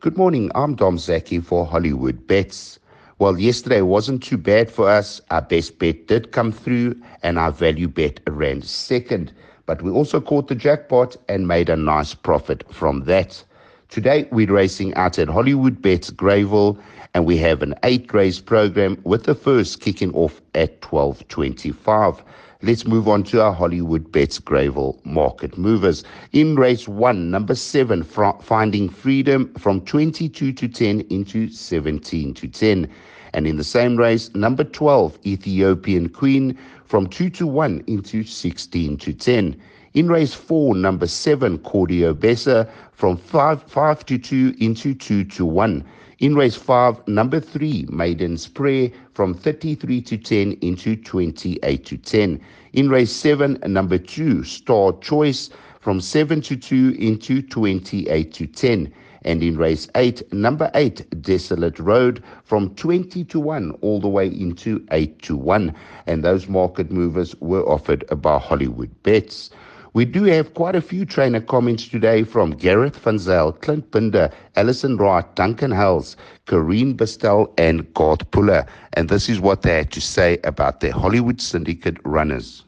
Good morning. I'm Dom Zaki for Hollywood Bets. Well, yesterday wasn't too bad for us. Our best bet did come through, and our value bet ran second. But we also caught the jackpot and made a nice profit from that. Today, we're racing out at Hollywood Bets Greyville, and we have an eight race program with the first kicking off at 12.25. Let's move on to our Hollywood Bets Greyville market movers. In race one, number seven, Finding Freedom from 22 to 10 into 17 to 10. And in the same race, number 12, Ethiopian Queen from 2 to 1 into 16 to 10. In race 4, number 7, Cordio Bessa from 5, 5 to 2 into 2 to 1. In race 5, number 3, Maiden's Prayer from 33 to 10 into 28 to 10. In race 7, number 2, Star Choice from 7 to 2 into 28 to 10. And in race 8, number 8, Desolate Road from 20 to 1 all the way into 8 to 1. And those market movers were offered by Hollywood Bets. We do have quite a few trainer comments today from Gareth Van Zyl, Clint Binder, Alison Wright, Duncan Howells, Karine Bastel, and Garth Puller. And this is what they had to say about their Hollywood Syndicate runners.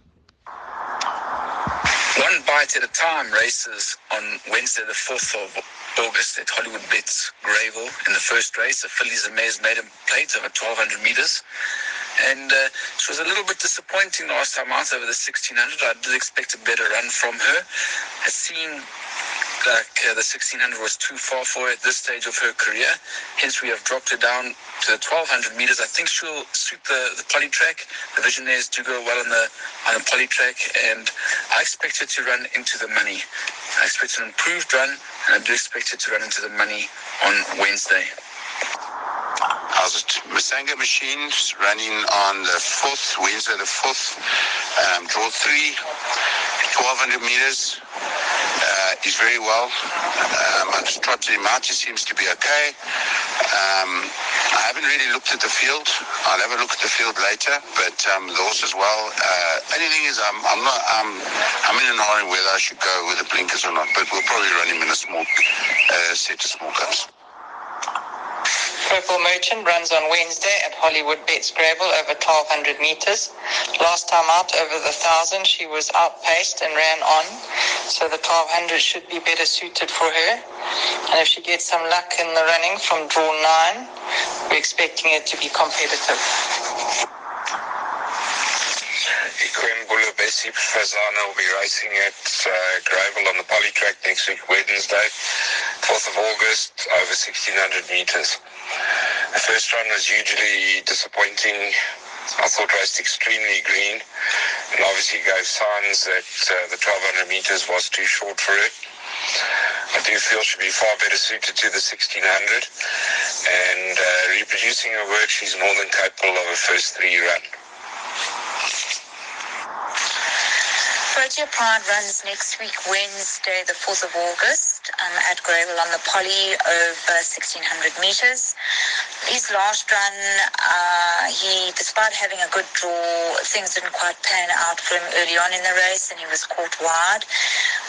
One bite at a time races on Wednesday, the 4th of August at Hollywood Bets Greyville. In the first race, the fillies and mares made a plate over 1200 meters. And uh, she was a little bit disappointing last time out over the 1600. I did expect a better run from her. It seemed like uh, the 1600 was too far for her at this stage of her career. Hence, we have dropped her down to the 1200 meters. I think she'll suit the, the poly track. The Visionaires do go well on the on the poly track, and I expect her to run into the money. I expect an improved run, and I do expect her to run into the money on Wednesday. How's it? Masanga Machines running on the 4th, Wednesday the 4th, um, draw 3, 1200 meters. Uh, he's very well. Um, I just trotted him out. He seems to be okay. Um, I haven't really looked at the field. I'll have a look at the field later. But um, the horse as well. Uh, only thing is, I'm, I'm not. I'm, I'm in an hurry whether I should go with the blinkers or not. But we'll probably run him in a small uh, set of small cups. Purple Merchant runs on Wednesday at Hollywood Bets Greyville over 1,200 meters. Last time out, over the 1,000, she was outpaced and ran on. So the 1,200 should be better suited for her. And if she gets some luck in the running from draw 9, we're expecting it to be competitive. Ikwembula Bessie Fazana will be racing at uh, Greyville on the poly track next week, Wednesday, 4th of August, over 1600 meters. The first run was hugely disappointing. I thought raced extremely green and obviously gave signs that uh, the 1200 meters was too short for it. I do feel she'll be far better suited to the 1600 and uh, reproducing her work, she's more than capable of a first three run. Protea Pride runs next week, Wednesday, the 4th of August, um, at Greyville on the Poly over 1600 metres. His last run, uh, he, despite having a good draw, things didn't quite pan out for him early on in the race, and he was caught wide,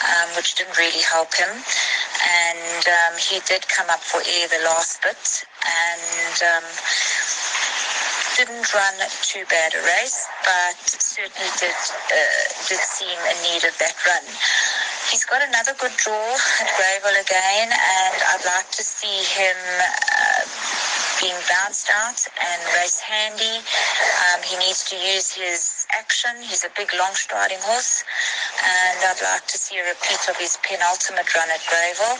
um, which didn't really help him. And um, he did come up for air the last bit, and um, didn't run too bad a race, but certainly did uh, did seem in need of that run. He's got another good draw at Greyville again, and I'd like to see him uh, being bounced out and race handy. Um, he needs to use his action. He's a big, long striding horse, and I'd like to see a repeat of his penultimate run at Greyville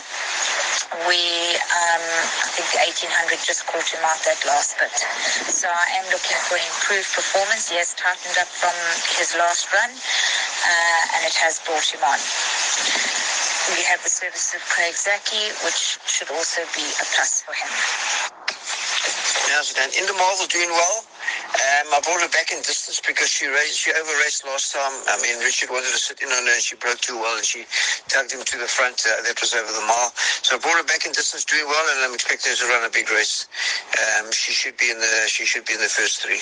we, um, I think the 1800 just caught him out that last bit. So I am looking for improved performance. He has tightened up from his last run, uh, and it has brought him on. We have the service of Craig Zackey, which should also be a plus for him. Yes, then in the model doing well. Um, I brought her back in distance because she raced, she over raced last time. I mean, Richard wanted to sit in on her and she broke too well and she tugged him to the front. Uh, that was over the mile. So I brought her back in distance, doing well, and I'm expecting her to run a big race. Um, she should be in the she should be in the first three.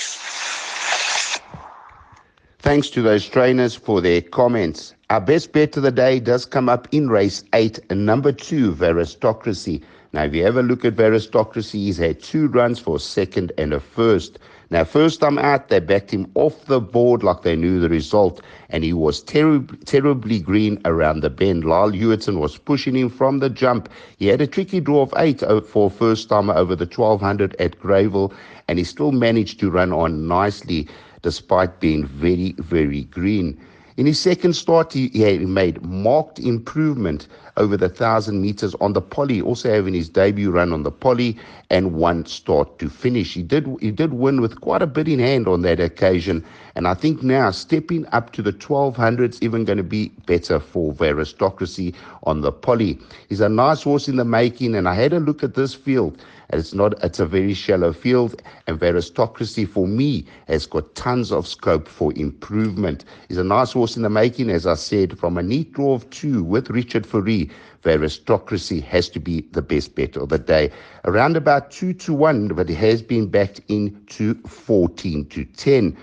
Thanks to those trainers for their comments. Our best bet of the day does come up in race eight, and number two, Veristocracy. Now, if you ever look at Veristocracy, he's had two runs for a second and a first. Now, first time out, they backed him off the board like they knew the result, and he was terrib- terribly green around the bend. Lyle Hewitson was pushing him from the jump. He had a tricky draw of eight oh, for first timer over the 1200 at Greyville, and he still managed to run on nicely despite being very, very green. In his second start, he, he made marked improvement over the 1,000 meters on the poly, also having his debut run on the poly and one start to finish. He did, he did win with quite a bit in hand on that occasion. And I think now stepping up to the 1200s even going to be better for Veristocracy on the poly. He's a nice horse in the making, and I had a look at this field. It's not. It's a very shallow field, and Veristocracy for me has got tons of scope for improvement. He's a nice horse in the making, as I said, from a neat draw of two with Richard Fourie. Veristocracy has to be the best bet of the day. Around about two to one, but it has been backed into fourteen to ten.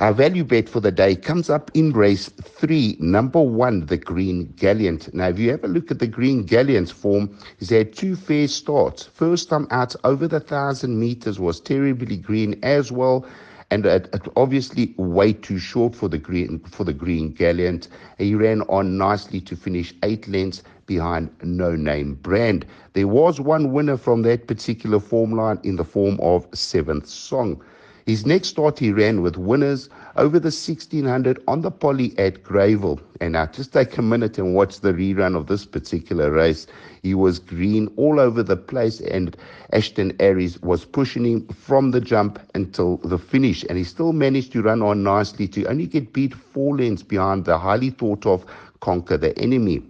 Our value bet for the day comes up in race three, number one, the Green Gallant. Now, if you have a look at the Green Gallant's form, he's had two fair starts. First time out over the thousand meters was terribly green as well. And it, it obviously way too short for the green for the Green Gallant. He ran on nicely to finish eight lengths behind No Name Brand. There was one winner from that particular form line in the form of Seventh Song. His next start he ran with winners over the 1600 on the poly at Greyville. And now just take a minute and watch the rerun of this particular race. He was green all over the place, and Ashton Arries was pushing him from the jump until the finish. And he still managed to run on nicely to only get beat four lengths behind the highly thought of Conquer the Enemy.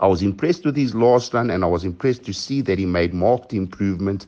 I was impressed with his last run, and I was impressed to see that he made marked improvement.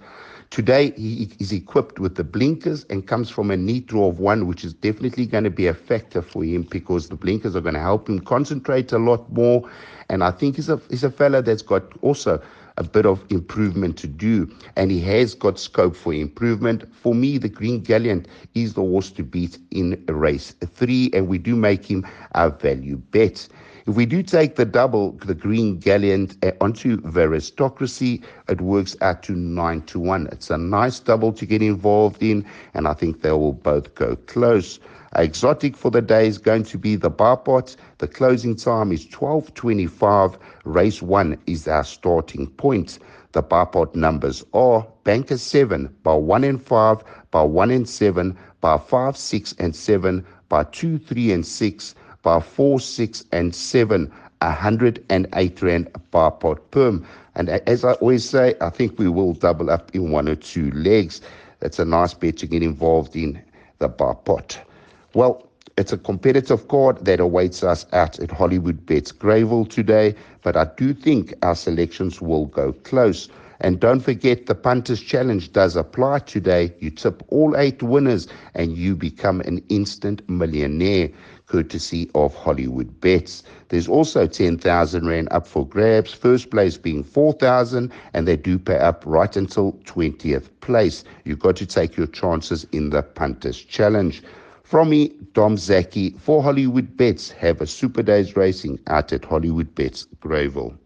Today, he is equipped with the blinkers and comes from a neat draw of one, which is definitely going to be a factor for him because the blinkers are going to help him concentrate a lot more. And I think he's a, he's a fella that's got also a bit of improvement to do, and he has got scope for improvement. For me, the Green Gallant is the horse to beat in race three, and we do make him our value bet. If we do take the double, the Green Gallant uh, onto Veristocracy, it works out to 9 to 1. It's a nice double to get involved in, and I think they will both go close. Exotic for the day is going to be the Barpot. The closing time is 12.25. Race 1 is our starting point. The Barpot numbers are Banker 7, by 1 and 5, by 1 and 7, by 5, 6 and 7, by 2, 3 and 6, by 4, 6, and 7, 108 Rand per pot perm. And as I always say, I think we will double up in one or two legs. That's a nice bet to get involved in the bar pot. Well, it's a competitive card that awaits us out at Hollywood Bets Greyville today, but I do think our selections will go close. And don't forget, the Punters Challenge does apply today. You tip all eight winners and you become an instant millionaire courtesy of Hollywood Bets. There's also 10,000 Rand up for grabs, first place being 4,000, and they do pay up right until 20th place. You've got to take your chances in the Punters Challenge. From me, Dom Zaki, for Hollywood Bets, have a super days racing out at Hollywood Bets, Greyville.